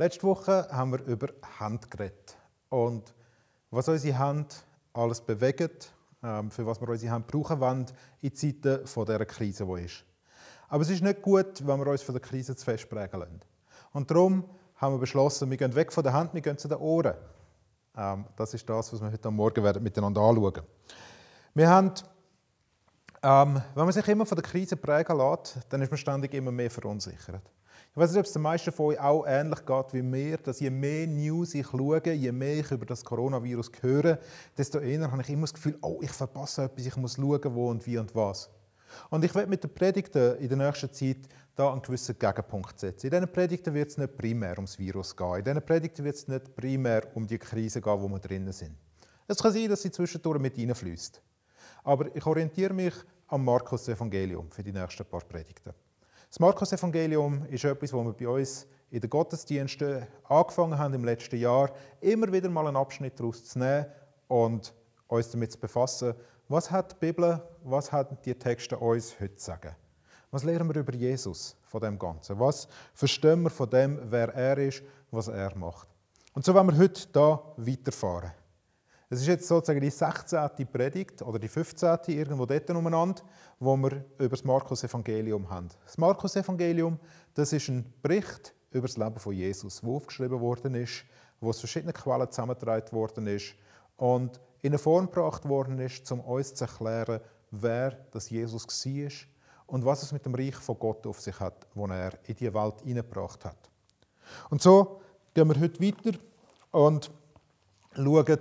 Letzte Woche haben wir über Hand geredet und was unsere Hand alles bewegt, ähm, für was wir unsere Hand brauchen wollen in Zeiten von dieser Krise, die ist. Aber es ist nicht gut, wenn wir uns von der Krise zu fest prägen lassen. Und darum haben wir beschlossen, wir gehen weg von der Hand, wir gehen zu den Ohren. Ähm, das ist das, was wir heute Morgen miteinander anschauen Wir haben, ähm, wenn man sich immer von der Krise prägen lässt, dann ist man ständig immer mehr verunsichert. Ich weiß nicht, ob es den meisten von euch auch ähnlich geht wie mir, dass je mehr News ich schaue, je mehr ich über das Coronavirus höre, desto eher habe ich immer das Gefühl, oh, ich verpasse etwas, ich muss schauen, wo und wie und was. Und ich werde mit den Predigten in der nächsten Zeit da einen gewissen Gegenpunkt setzen. In diesen Predigten wird es nicht primär ums Virus gehen. In diesen Predigten wird es nicht primär um die Krise gehen, wo wir drinnen sind. Es kann sein, dass sie zwischendurch mit reinfließt. Aber ich orientiere mich am Markus-Evangelium für die nächsten paar Predigten. Das Markus-Evangelium ist etwas, wo wir bei uns in den Gottesdiensten angefangen haben im letzten Jahr, immer wieder mal einen Abschnitt daraus zu nehmen und uns damit zu befassen, was hat die Bibel, was hat die Texte uns heute zu sagen. Was lernen wir über Jesus von dem Ganzen? Was verstehen wir von dem, wer er ist, was er macht? Und so wollen wir heute da weiterfahren. Es ist jetzt sozusagen die 16. Predigt oder die 15. irgendwo dort umeinander, wo wir über das Markus-Evangelium haben. Das Markus-Evangelium, das ist ein Bericht über das Leben von Jesus, wo aufgeschrieben worden ist, wo aus verschiedenen Quellen zusammengetragen worden ist und in eine Form gebracht worden ist, um uns zu erklären, wer das Jesus war und was es mit dem Reich von Gott auf sich hat, wo er in die Welt hineingebracht hat. Und so gehen wir heute weiter und schauen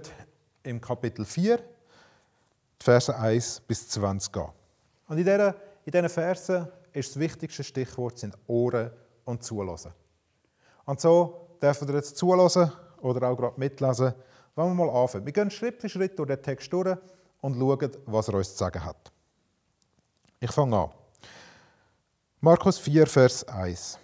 im Kapitel 4, die Verse 1 bis 20 an. Und in diesen, Versen ist das wichtigste Stichwort sind Ohren und Zulassen. Und so dürfen ihr jetzt zulassen oder auch gerade mitlesen, wenn wir mal anfangen. Wir gehen Schritt für Schritt durch den Text durch und schauen, was er uns zu sagen hat. Ich fange an. Markus 4, Vers 1.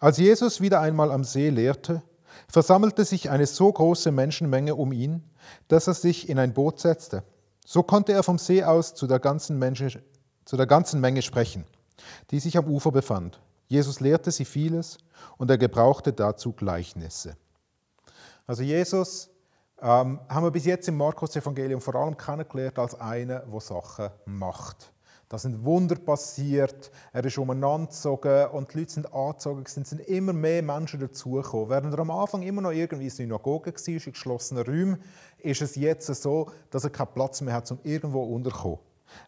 Als Jesus wieder einmal am See lehrte, versammelte sich eine so große Menschenmenge um ihn, dass er sich in ein Boot setzte. So konnte er vom See aus zu der ganzen, Mensch, zu der ganzen Menge sprechen, die sich am Ufer befand. Jesus lehrte sie vieles und er gebrauchte dazu Gleichnisse. Also Jesus ähm, haben wir bis jetzt im Markus-Evangelium vor allem kennengelernt als einen, der Sachen macht. Da sind Wunder passiert, er ist umeinander gezogen und die Leute sind angezogen, es sind immer mehr Menschen dazugekommen. Während er am Anfang immer noch irgendwie Synagoge war, in geschlossenen Räumen, ist es jetzt so, dass er keinen Platz mehr hat, um irgendwo unterzukommen.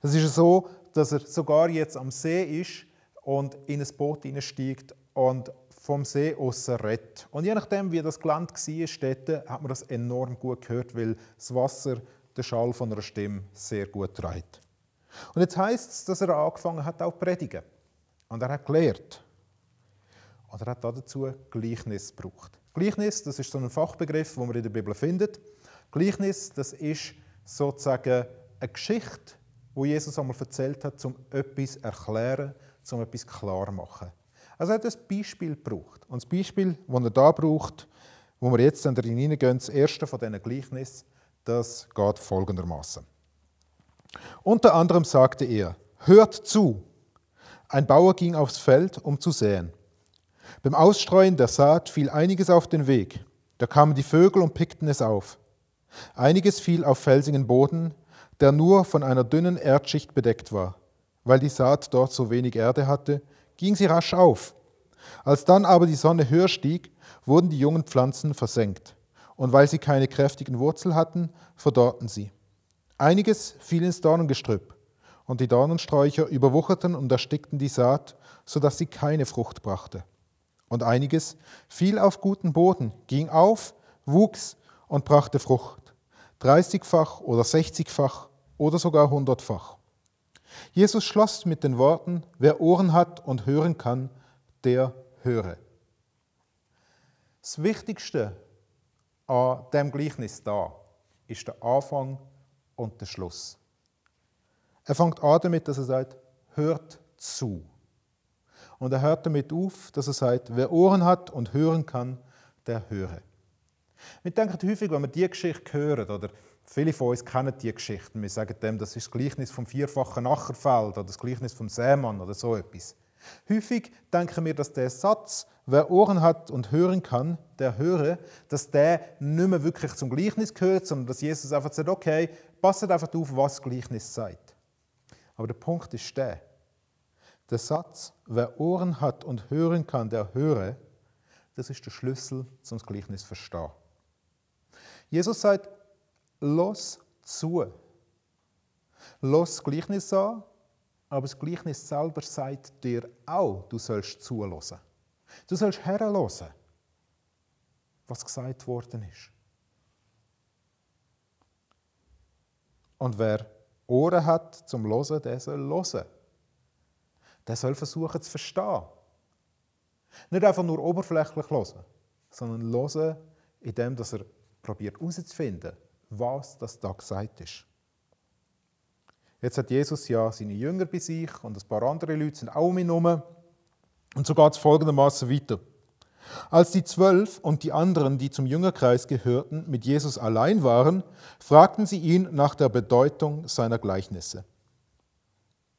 Es ist so, dass er sogar jetzt am See ist und in ein Boot hineinsteigt und vom See aus redet. Und je nachdem, wie das Gelände war, dort, hat man das enorm gut gehört, weil das Wasser den Schall von einer Stimme sehr gut trägt. Und jetzt heißt es, dass er angefangen hat, auch zu predigen. Und er hat gelehrt. Und er hat dazu Gleichnis gebraucht. Gleichnis, das ist so ein Fachbegriff, den man in der Bibel findet. Gleichnis, das ist sozusagen eine Geschichte, wo Jesus einmal erzählt hat, um etwas zu erklären, um etwas klar zu machen. Also er hat ein Beispiel gebraucht. Und das Beispiel, das er da braucht, wo wir jetzt dann hineingehen, das erste von diesen Gleichnissen, das geht folgendermaßen. Unter anderem sagte er, hört zu. Ein Bauer ging aufs Feld, um zu säen. Beim Ausstreuen der Saat fiel einiges auf den Weg. Da kamen die Vögel und pickten es auf. Einiges fiel auf felsigen Boden, der nur von einer dünnen Erdschicht bedeckt war. Weil die Saat dort so wenig Erde hatte, ging sie rasch auf. Als dann aber die Sonne höher stieg, wurden die jungen Pflanzen versenkt. Und weil sie keine kräftigen Wurzeln hatten, verdorrten sie. Einiges fiel ins Dornengestrüpp, und die Dornensträucher überwucherten und erstickten die Saat, so dass sie keine Frucht brachte. Und einiges fiel auf guten Boden, ging auf, wuchs und brachte Frucht, dreißigfach oder sechzigfach oder sogar hundertfach. Jesus schloss mit den Worten, wer Ohren hat und hören kann, der höre. Das Wichtigste an dem Gleichnis da ist der Anfang und der Schluss. Er fängt an damit, dass er sagt, hört zu. Und er hört damit auf, dass er sagt, wer Ohren hat und hören kann, der höre. Wir denken häufig, wenn wir diese Geschichte hören, oder viele von uns kennen diese Geschichten, wir sagen dem, das ist das Gleichnis vom vierfachen Ackerfeld oder das Gleichnis vom Sämann oder so etwas. Häufig denken wir, dass der Satz, wer Ohren hat und hören kann, der höre, dass der nicht mehr wirklich zum Gleichnis gehört, sondern dass Jesus einfach sagt, okay, passt einfach auf, was das Gleichnis sagt. Aber der Punkt ist der, der Satz, wer Ohren hat und hören kann, der höre, das ist der Schlüssel zum Gleichnis verstehen. Jesus sagt, los zu. Los das Gleichnis an aber das Gleichnis selber sagt dir auch, du sollst zuhören. Du sollst herhören, was gesagt worden ist. Und wer Ohren hat zum Hören, der soll hören. Der soll versuchen zu verstehen. Nicht einfach nur oberflächlich hören, sondern hören, indem er probiert herauszufinden, was das da gesagt ist. Jetzt hat Jesus ja seine Jünger bei sich und ein paar andere Leute sind auch mit rum. Und so geht es folgendermaßen weiter. Als die Zwölf und die anderen, die zum Jüngerkreis gehörten, mit Jesus allein waren, fragten sie ihn nach der Bedeutung seiner Gleichnisse.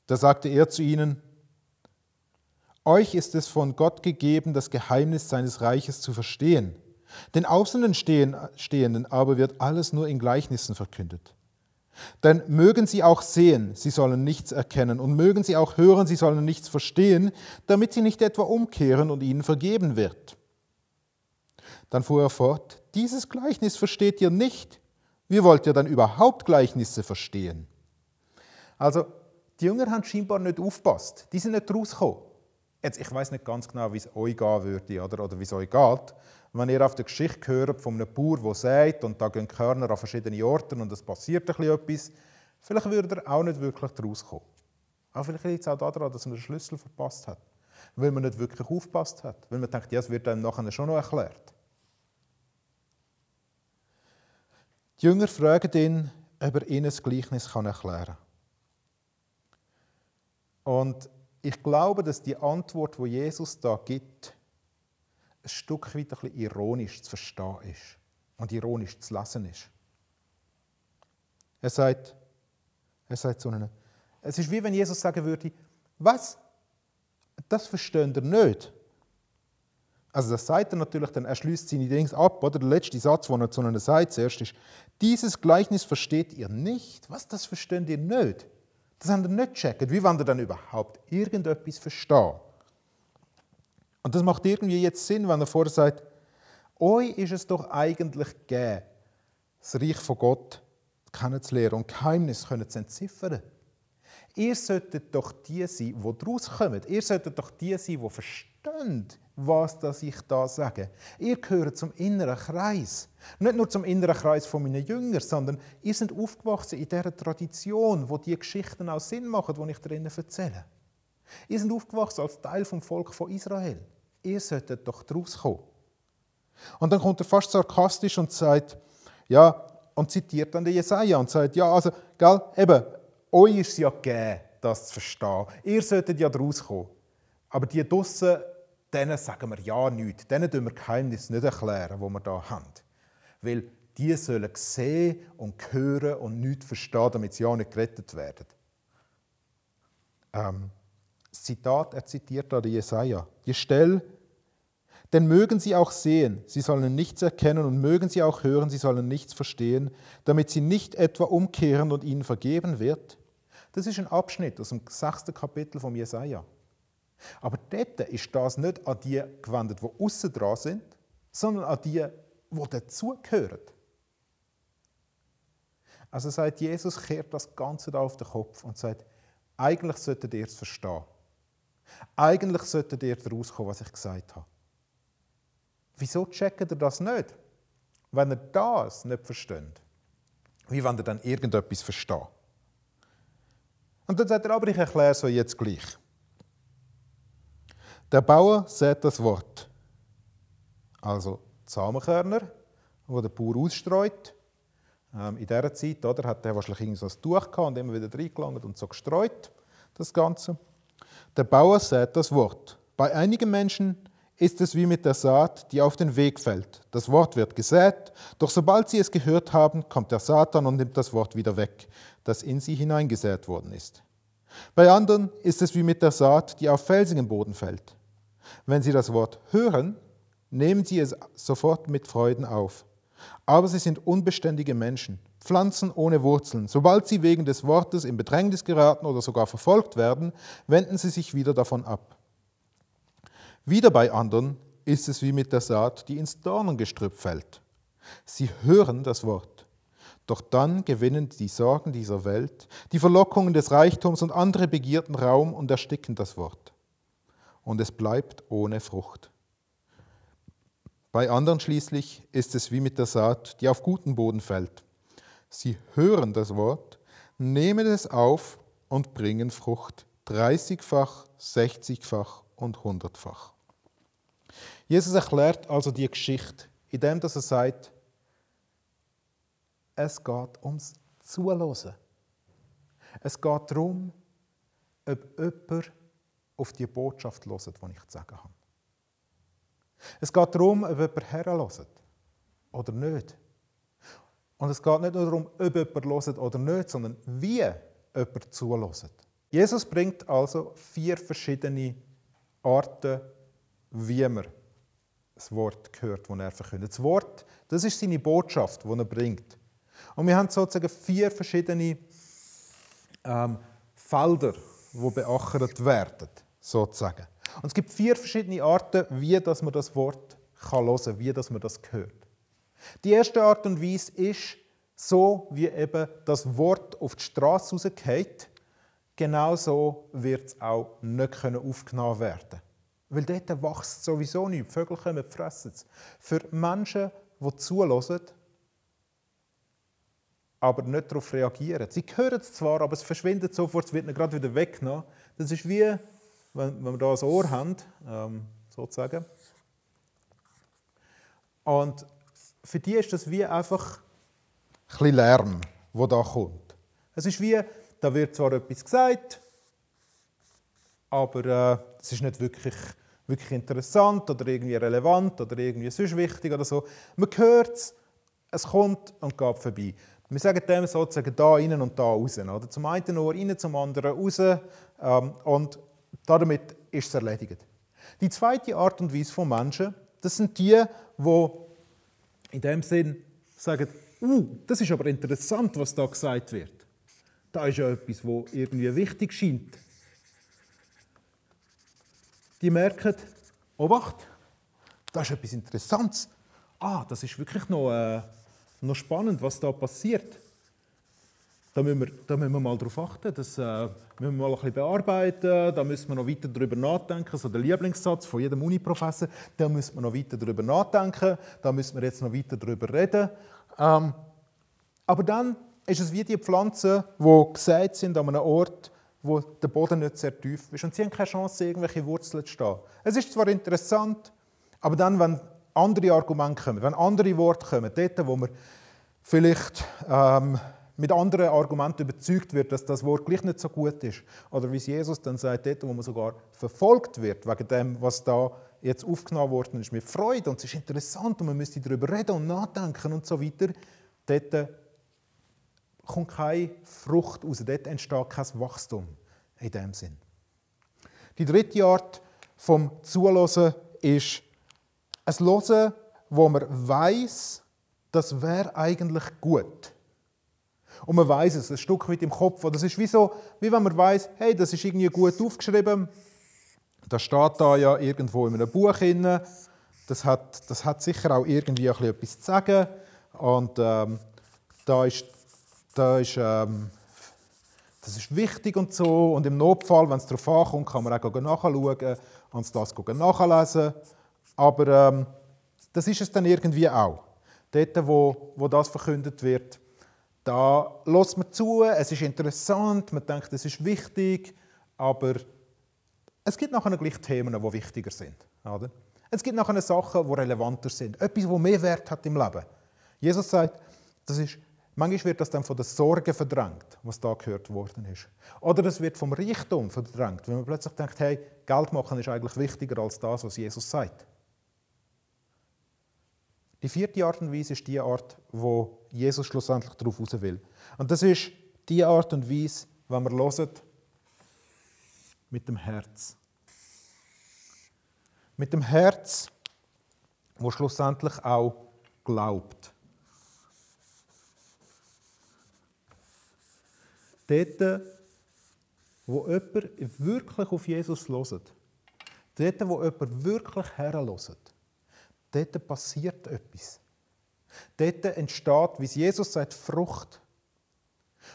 Da sagte er zu ihnen, Euch ist es von Gott gegeben, das Geheimnis seines Reiches zu verstehen. Den Außenstehenden aber wird alles nur in Gleichnissen verkündet. Denn mögen sie auch sehen, sie sollen nichts erkennen, und mögen sie auch hören, sie sollen nichts verstehen, damit sie nicht etwa umkehren und ihnen vergeben wird. Dann fuhr er fort, dieses Gleichnis versteht ihr nicht. Wie wollt ihr dann überhaupt Gleichnisse verstehen? Also, die Jünger haben scheinbar nicht aufgepasst. Die sind nicht rausgekommen. Jetzt, ich weiß nicht ganz genau, wie es euch gehen würde oder, oder wie es euch geht. Wenn ihr auf der Geschichte hört von einem Bauer, der sagt, und da gehen Körner an verschiedene Orte und es passiert etwas, vielleicht würde er auch nicht wirklich daraus kommen. Aber vielleicht liegt es auch daran, dass man den Schlüssel verpasst hat. Weil man nicht wirklich aufgepasst hat. Weil man denkt, ja, es wird einem nachher schon noch erklärt. Die Jünger fragen ihn, ob er ihnen das Gleichnis erklären kann. Und ich glaube, dass die Antwort, die Jesus da gibt, ein Stück weit ein bisschen ironisch zu verstehen ist und ironisch zu lesen ist. Er sagt, er sagt zu ihnen, es ist wie wenn Jesus sagen würde, was? Das verstehen ihr nicht. Also das sagt er natürlich, dann er schließt seine Dinge ab, oder? Der letzte Satz, den er zu ihnen sagt, zuerst ist, dieses Gleichnis versteht ihr nicht. Was, das versteht ihr nicht? Das haben ihr nicht gecheckt. Wie wollt ihr dann überhaupt irgendetwas verstehen? Und das macht irgendwie jetzt Sinn, wenn er vorher sagt, euch ist es doch eigentlich gegeben, das Reich von Gott kennenzulernen und Geheimnisse zu entziffern. Ihr solltet doch die sein, die daraus kommen. Ihr solltet doch die sein, die verstehen, was das ich da sage. Ihr gehört zum inneren Kreis. Nicht nur zum inneren Kreis von meinen Jüngern, sondern ihr seid aufgewachsen in dieser Tradition, wo die Geschichten auch Sinn machen, die ich drinnen erzähle. Ihr seid aufgewachsen als Teil vom Volk von Israel. Ihr solltet doch daraus kommen. Und dann kommt er fast sarkastisch und sagt, ja, und zitiert dann den Jesaja und sagt, ja, also, gell, eben, euch ist ja gegeben, das zu verstehen. Ihr solltet ja daraus kommen. Aber die draussen, denen sagen wir ja nichts. Denen tun wir Geheimnisse nicht erklären, die wir hier haben. Weil die sollen sehen und hören und nichts verstehen, damit sie ja nicht gerettet werden. Ähm, Zitat, er zitiert da die Jesaja. Die Stelle, denn mögen sie auch sehen, sie sollen nichts erkennen und mögen sie auch hören, sie sollen nichts verstehen, damit sie nicht etwa umkehren und ihnen vergeben wird. Das ist ein Abschnitt aus dem sechsten Kapitel vom Jesaja. Aber dort ist das nicht an die gewendet, die außen dran sind, sondern an die, die dazugehören. Also sagt Jesus, kehrt das Ganze da auf den Kopf und sagt, eigentlich solltet ihr es verstehen. Eigentlich solltet ihr daraus kommen, was ich gesagt habe. Wieso checkt ihr das nicht? Wenn ihr das nicht versteht, wie wollt ihr dann irgendetwas verstehen? Und dann sagt er, aber ich erkläre es euch jetzt gleich. Der Bauer sät das Wort. Also Samenkörner, die der Bauer ausstreut. Ähm, in dieser Zeit oder, hat er wahrscheinlich so ein Tuch gehabt und immer wieder reingelangt und so gestreut, das Ganze. Der Bauer sät das Wort. Bei einigen Menschen ist es wie mit der Saat, die auf den Weg fällt. Das Wort wird gesät, doch sobald sie es gehört haben, kommt der Satan und nimmt das Wort wieder weg, das in sie hineingesät worden ist. Bei anderen ist es wie mit der Saat, die auf felsigen Boden fällt. Wenn sie das Wort hören, nehmen sie es sofort mit Freuden auf. Aber sie sind unbeständige Menschen, Pflanzen ohne Wurzeln. Sobald sie wegen des Wortes in Bedrängnis geraten oder sogar verfolgt werden, wenden sie sich wieder davon ab. Wieder bei anderen ist es wie mit der Saat, die ins Dornengestrüpp fällt. Sie hören das Wort, doch dann gewinnen die Sorgen dieser Welt, die Verlockungen des Reichtums und andere Begierden Raum und ersticken das Wort. Und es bleibt ohne Frucht. Bei anderen schließlich ist es wie mit der Saat, die auf guten Boden fällt. Sie hören das Wort, nehmen es auf und bringen Frucht, 30-fach, 60-fach und hundertfach. Jesus erklärt also die Geschichte, indem er sagt, es geht ums Zuhören. Es geht darum, ob jemand auf die Botschaft hört, die ich zu sagen habe. Es geht darum, ob jemand herhört oder nicht. Und es geht nicht nur darum, ob jemand hört oder nicht, sondern wie jemand zuhört. Jesus bringt also vier verschiedene Arten, wie man das Wort hört, das er verkündet. Das Wort, das ist seine Botschaft, die er bringt. Und wir haben sozusagen vier verschiedene ähm, Felder, die beachtet werden, sozusagen. Und es gibt vier verschiedene Arten, wie dass man das Wort kann hören wie dass man das hört. Die erste Art und Weise ist so, wie eben das Wort auf die Straße rausgeht, genauso wird es auch nicht aufgenommen werden Weil dort wächst es sowieso nicht. Die Vögel kommen, fressen es. Für Menschen, die zulassen, aber nicht darauf reagieren. Sie hören es zwar, aber es verschwindet sofort, es wird ihnen gerade wieder weggenommen. Das ist wie, wenn, wenn wir da ein Ohr haben, ähm, sozusagen. Und für die ist das wie einfach ein bisschen Lärm, der da kommt. Es ist wie, da wird zwar etwas gesagt, aber äh, es ist nicht wirklich, wirklich interessant oder irgendwie relevant oder irgendwie sonst wichtig oder so. Man hört es, es kommt und geht vorbei. Wir sagen dem sozusagen da rein und da raus. Oder? Zum einen Ohr rein, zum anderen raus. Ähm, und damit ist es erledigt. Die zweite Art und Weise von Menschen, das sind die, die in dem Sinn sagen, uh, das ist aber interessant, was da gesagt wird. Da ist ja etwas, wo irgendwie wichtig scheint. Die merken, oh wacht, da ist etwas Interessantes. Ah, das ist wirklich noch äh, noch spannend, was da passiert. Da müssen wir, da müssen wir mal darauf achten, das äh, müssen wir mal ein bisschen bearbeiten, da müssen wir noch weiter darüber nachdenken, so der Lieblingssatz von jedem Uniprofessor, da müssen wir noch weiter darüber nachdenken, da müssen wir jetzt noch weiter darüber reden. Ähm, aber dann ist es wie die Pflanzen, die gesät sind an einem Ort, wo der Boden nicht sehr tief ist und sie haben keine Chance, irgendwelche Wurzeln zu stehen. Es ist zwar interessant, aber dann, wenn andere Argumente kommen, wenn andere Worte kommen, dort, wo man vielleicht ähm, mit anderen Argumenten überzeugt wird, dass das Wort gleich nicht so gut ist, oder wie es Jesus dann sagt, dort, wo man sogar verfolgt wird, wegen dem, was da jetzt aufgenommen worden ist, mit Freude und es ist interessant und man müsste darüber reden und nachdenken und so weiter, dort kommt keine Frucht raus, dort entsteht kein Wachstum in dem Sinn. Die dritte Art vom Zuhören ist ein Hören, wo man weiß, das wäre eigentlich gut. Und man weiß es, ein Stück weit im Kopf. Das ist wie so, wie wenn man weiß, hey, das ist irgendwie gut aufgeschrieben. Das steht da ja irgendwo in einem Buch drin. Das hat, das hat sicher auch irgendwie ein etwas zu sagen. Und ähm, da ist, da ist, ähm, das ist wichtig und so. Und im Notfall, wenn es darauf ankommt, kann man auch nachschauen und das nachlesen. Aber ähm, das ist es dann irgendwie auch. Dort, wo, wo das verkündet wird, da lässt man zu, es ist interessant, man denkt, es ist wichtig, aber es gibt nachher gleich Themen, die wichtiger sind. Oder? Es gibt nachher Sachen, die relevanter sind. Etwas, das mehr Wert hat im Leben. Jesus sagt, das ist, manchmal wird das dann von der Sorge verdrängt, was da gehört worden ist. Oder es wird vom Reichtum verdrängt, wenn man plötzlich denkt, hey, Geld machen ist eigentlich wichtiger als das, was Jesus sagt. Die vierte Art und Weise ist die Art, wo Jesus schlussendlich darauf raus will. Und das ist die Art und Weise, wenn wir hören, mit dem Herz. Mit dem Herz, wo schlussendlich auch glaubt. Dort, wo jemand wirklich auf Jesus hört, dort, wo jemand wirklich herhört, dort passiert etwas. Dort entsteht, wie es Jesus sagt, Frucht.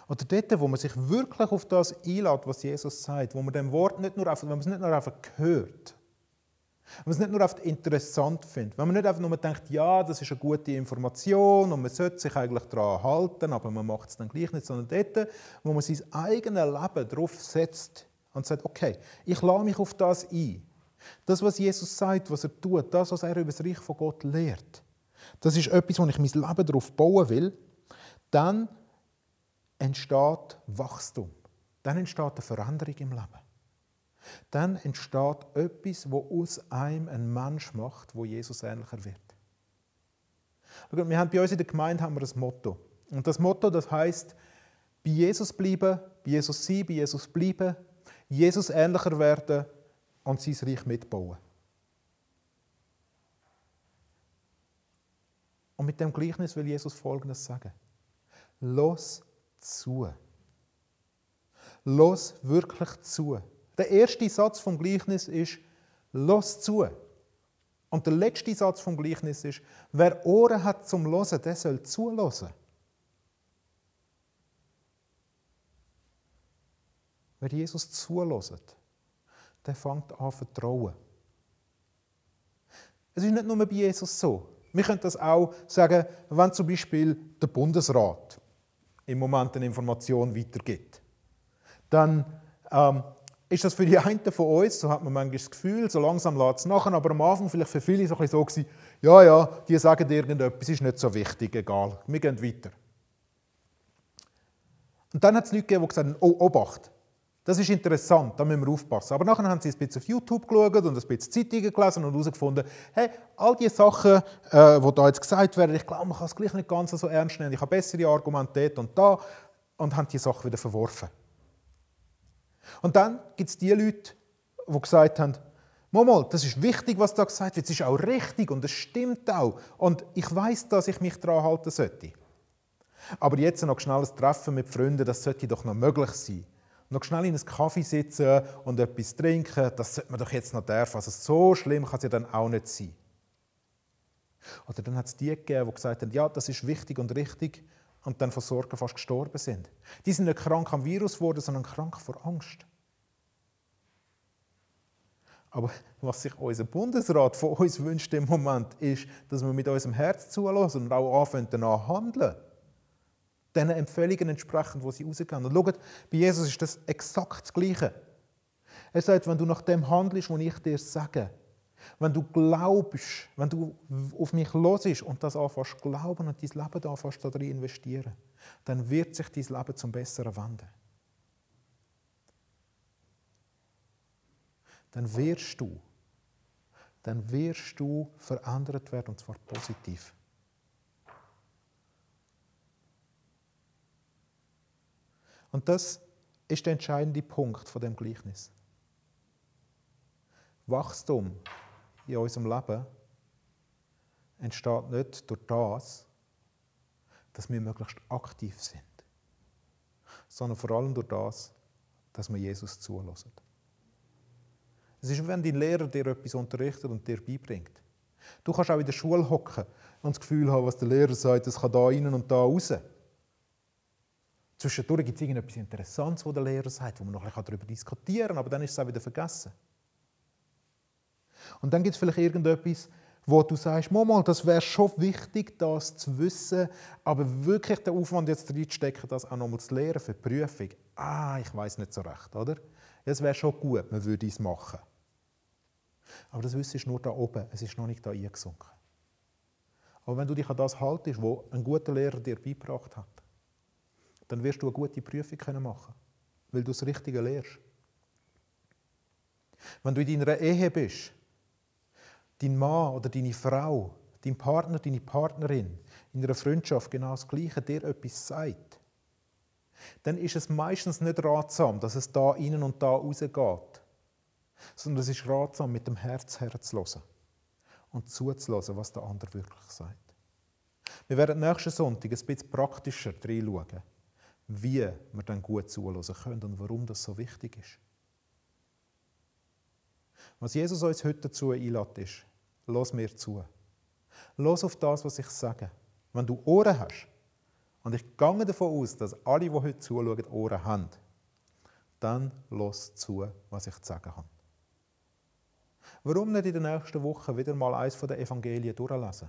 Oder dort, wo man sich wirklich auf das einlädt, was Jesus sagt, wo man dem Wort nicht nur einfach, wenn man es nicht nur einfach hört, wenn man es nicht nur einfach interessant findet, wenn man nicht einfach nur denkt, ja, das ist eine gute Information und man sollte sich eigentlich daran halten, aber man macht es dann gleich nicht, sondern dort, wo man sein eigenes Leben darauf setzt und sagt, okay, ich lade mich auf das ein. Das, was Jesus sagt, was er tut, das, was er über das Reich von Gott lehrt, das ist etwas, wo ich mein Leben darauf bauen will, dann entsteht Wachstum. Dann entsteht eine Veränderung im Leben. Dann entsteht etwas, wo aus einem ein Mensch macht, wo Jesus ähnlicher wird. Wir haben bei uns in der Gemeinde haben wir ein Motto. Und das Motto, das heißt, bei Jesus bleiben, bei Jesus sein, bei Jesus bleiben, Jesus ähnlicher werden und sein Reich mitbauen. Und mit dem Gleichnis will Jesus Folgendes sagen. Los zu. Los wirklich zu. Der erste Satz vom Gleichnis ist, los zu. Und der letzte Satz vom Gleichnis ist, wer Ohren hat zum Losen, der soll zulassen. Wer Jesus zulässt, der fängt an zu vertrauen. Es ist nicht nur bei Jesus so. Wir können das auch sagen, wenn zum Beispiel der Bundesrat im Moment eine Information weitergibt. Dann ähm, ist das für die einen von uns, so hat man manchmal das Gefühl, so langsam lässt es nachher, aber am Anfang vielleicht für viele so, so gewesen, ja, ja, die sagen irgendetwas, ist nicht so wichtig, egal, wir gehen weiter. Und dann hat es Leute gegeben, die gesagt haben, oh, Obacht, das ist interessant, da müssen wir aufpassen. Aber nachher haben sie ein bisschen auf YouTube geschaut und ein bisschen Zeitungen gelesen und herausgefunden, hey, all die Sachen, äh, die da jetzt gesagt werden, ich glaube, man kann es gleich nicht ganz so ernst nehmen. Ich habe bessere Argumente und da und haben die Sachen wieder verworfen. Und dann gibt es die Leute, die gesagt haben, Mal, das ist wichtig, was da gesagt wird. Es ist auch richtig und es stimmt auch. Und ich weiß, dass ich mich daran halten sollte. Aber jetzt noch schnell ein Treffen mit Freunden, das sollte doch noch möglich sein noch schnell in einen Kaffee sitzen und etwas trinken, das sollte man doch jetzt noch dürfen. Also so schlimm kann es ja dann auch nicht sein. Oder dann hat es die gegeben, die gesagt haben, ja, das ist wichtig und richtig und dann von Sorgen fast gestorben sind. Die sind nicht krank am Virus geworden, sondern krank vor Angst. Aber was sich unser Bundesrat von uns wünscht im Moment, ist, dass wir mit unserem Herz zulassen und auch anfangen, danach handeln den Empfehlungen entsprechend, wo sie rausgehen. Und schaut, bei Jesus ist das exakt das Gleiche. Er sagt, wenn du nach dem handelst, was ich dir sage, wenn du glaubst, wenn du auf mich losest und das anfängst glauben und dein Leben anfängst darin investieren, dann wird sich dein Leben zum Besseren wenden. Dann wirst du, dann wirst du verändert werden und zwar positiv. Und das ist der entscheidende Punkt von dem Gleichnis. Wachstum in unserem Leben entsteht nicht durch das, dass wir möglichst aktiv sind, sondern vor allem durch das, dass wir Jesus zulassen. Es ist, wenn dein Lehrer dir etwas unterrichtet und dir beibringt. Du kannst auch in der Schule hocken und das Gefühl haben, was der Lehrer sagt, das kann da rein und da raus. Zwischendurch gibt es irgendetwas Interessantes, was der Lehrer sagt, wo man noch darüber diskutieren kann, aber dann ist es auch wieder vergessen. Und dann gibt es vielleicht irgendetwas, wo du sagst, mal, das wäre schon wichtig, das zu wissen, aber wirklich den Aufwand jetzt reinzustecken, das auch nochmal zu lernen für die Prüfung. Ah, ich weiß nicht so recht, oder? Es wäre schon gut, man würde es machen. Aber das Wissen ist nur da oben, es ist noch nicht da eingesunken. Aber wenn du dich an das haltest, was ein guter Lehrer dir beigebracht hat, dann wirst du eine gute Prüfung machen können, weil du das Richtige lernst. Wenn du in deiner Ehe bist, dein Mann oder deine Frau, dein Partner, deine Partnerin in einer Freundschaft genau das Gleiche dir etwas sagt, dann ist es meistens nicht ratsam, dass es da innen und da rausgeht, sondern es ist ratsam, mit dem Herz herzuhören und zuzulassen, was der andere wirklich sagt. Wir werden nächsten Sonntag ein bisschen praktischer reinschauen, wie wir dann gut zuhören können und warum das so wichtig ist. Was Jesus uns heute dazu einlädt, ist, los mir zu. Los auf das, was ich sage. Wenn du Ohren hast, und ich gehe davon aus, dass alle, die heute zuschauen, Ohren haben, dann los zu, was ich zu sagen habe. Warum nicht in der nächsten Woche wieder mal eines der Evangelien durchlesen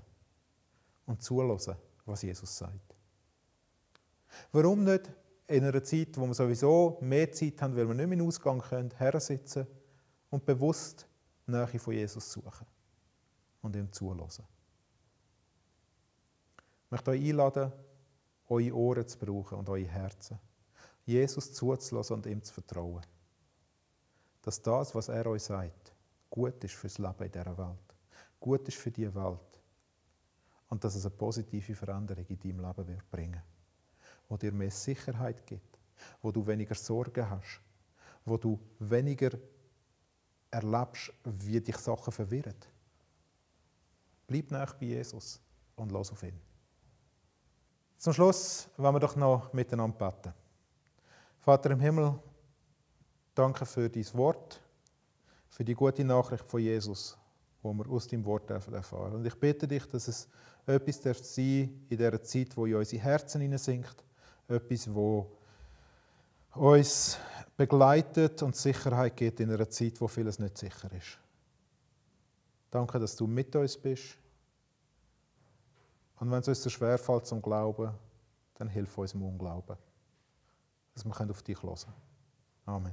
und zulassen, was Jesus sagt? Warum nicht in einer Zeit, wo wir sowieso mehr Zeit haben, weil wir nicht mehr in den Ausgang können, hersitzen und bewusst Nähe von Jesus suchen und ihm zulassen? Ich möchte euch einladen, eure Ohren zu brauchen und eure Herzen. Jesus zuzulassen und ihm zu vertrauen. Dass das, was er euch sagt, gut ist fürs Leben in dieser Welt. Gut ist für diese Welt. Und dass es eine positive Veränderung in deinem Leben wird bringen. Wo dir mehr Sicherheit gibt. Wo du weniger Sorgen hast. Wo du weniger erlebst, wie dich Sachen verwirren. Bleib nach bei Jesus und los auf ihn. Zum Schluss wollen wir doch noch miteinander beten. Vater im Himmel, danke für dein Wort, für die gute Nachricht von Jesus, wo wir aus deinem Wort erfahren Und ich bitte dich, dass es etwas darf sein in dieser Zeit, wo in unsere Herzen hineinsinkt, etwas, wo uns begleitet und Sicherheit gibt in einer Zeit, wo vieles nicht sicher ist. Danke, dass du mit uns bist und wenn es uns so schwer fällt zum Glauben, dann hilf uns im Unglauben, dass wir auf dich hören können.